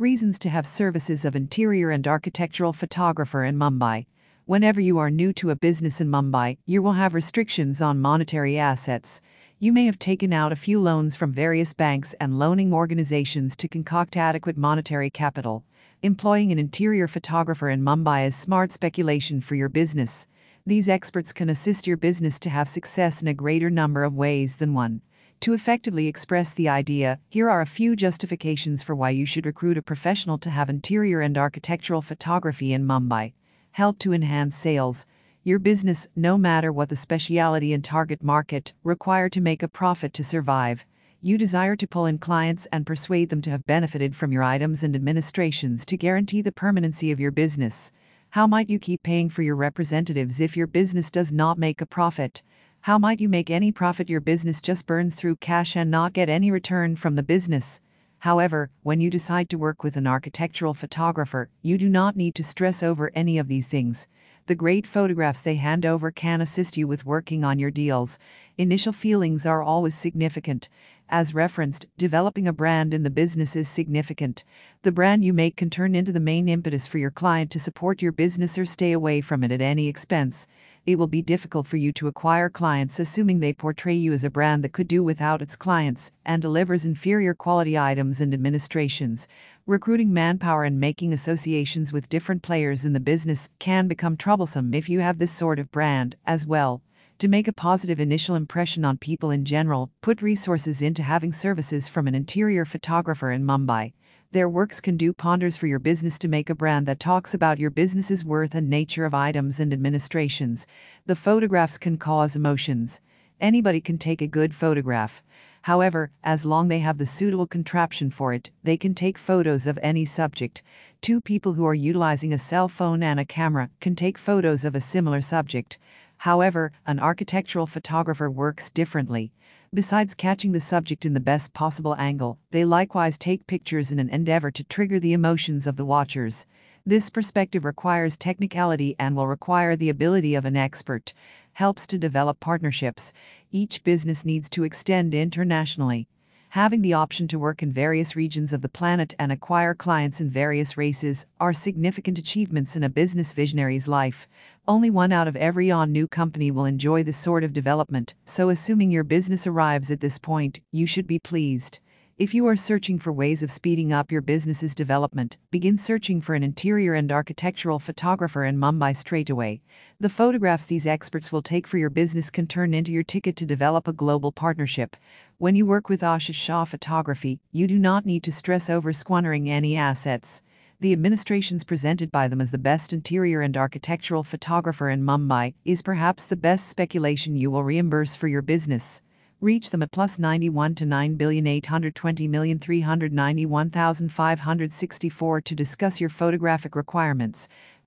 Reasons to have services of interior and architectural photographer in Mumbai. Whenever you are new to a business in Mumbai, you will have restrictions on monetary assets. You may have taken out a few loans from various banks and loaning organizations to concoct adequate monetary capital. Employing an interior photographer in Mumbai is smart speculation for your business. These experts can assist your business to have success in a greater number of ways than one. To effectively express the idea, here are a few justifications for why you should recruit a professional to have interior and architectural photography in Mumbai. Help to enhance sales. Your business, no matter what the speciality and target market, require to make a profit to survive. You desire to pull in clients and persuade them to have benefited from your items and administrations to guarantee the permanency of your business. How might you keep paying for your representatives if your business does not make a profit? How might you make any profit your business just burns through cash and not get any return from the business? However, when you decide to work with an architectural photographer, you do not need to stress over any of these things. The great photographs they hand over can assist you with working on your deals. Initial feelings are always significant. As referenced, developing a brand in the business is significant. The brand you make can turn into the main impetus for your client to support your business or stay away from it at any expense it will be difficult for you to acquire clients assuming they portray you as a brand that could do without its clients and delivers inferior quality items and administrations. Recruiting manpower and making associations with different players in the business can become troublesome if you have this sort of brand as well. To make a positive initial impression on people in general, put resources into having services from an interior photographer in Mumbai. Their works can do ponders for your business to make a brand that talks about your business's worth and nature of items and administrations. The photographs can cause emotions. Anybody can take a good photograph. However, as long they have the suitable contraption for it, they can take photos of any subject. Two people who are utilizing a cell phone and a camera can take photos of a similar subject. However, an architectural photographer works differently. Besides catching the subject in the best possible angle, they likewise take pictures in an endeavor to trigger the emotions of the watchers. This perspective requires technicality and will require the ability of an expert. Helps to develop partnerships. Each business needs to extend internationally. Having the option to work in various regions of the planet and acquire clients in various races are significant achievements in a business visionary's life. Only one out of every on new company will enjoy this sort of development, so assuming your business arrives at this point, you should be pleased. If you are searching for ways of speeding up your business's development, begin searching for an interior and architectural photographer in Mumbai straight away. The photographs these experts will take for your business can turn into your ticket to develop a global partnership. When you work with Ashesh Shah Photography, you do not need to stress over squandering any assets. The administrations presented by them as the best interior and architectural photographer in Mumbai is perhaps the best speculation you will reimburse for your business. Reach them at plus 91 to 9,820,391,564 to discuss your photographic requirements.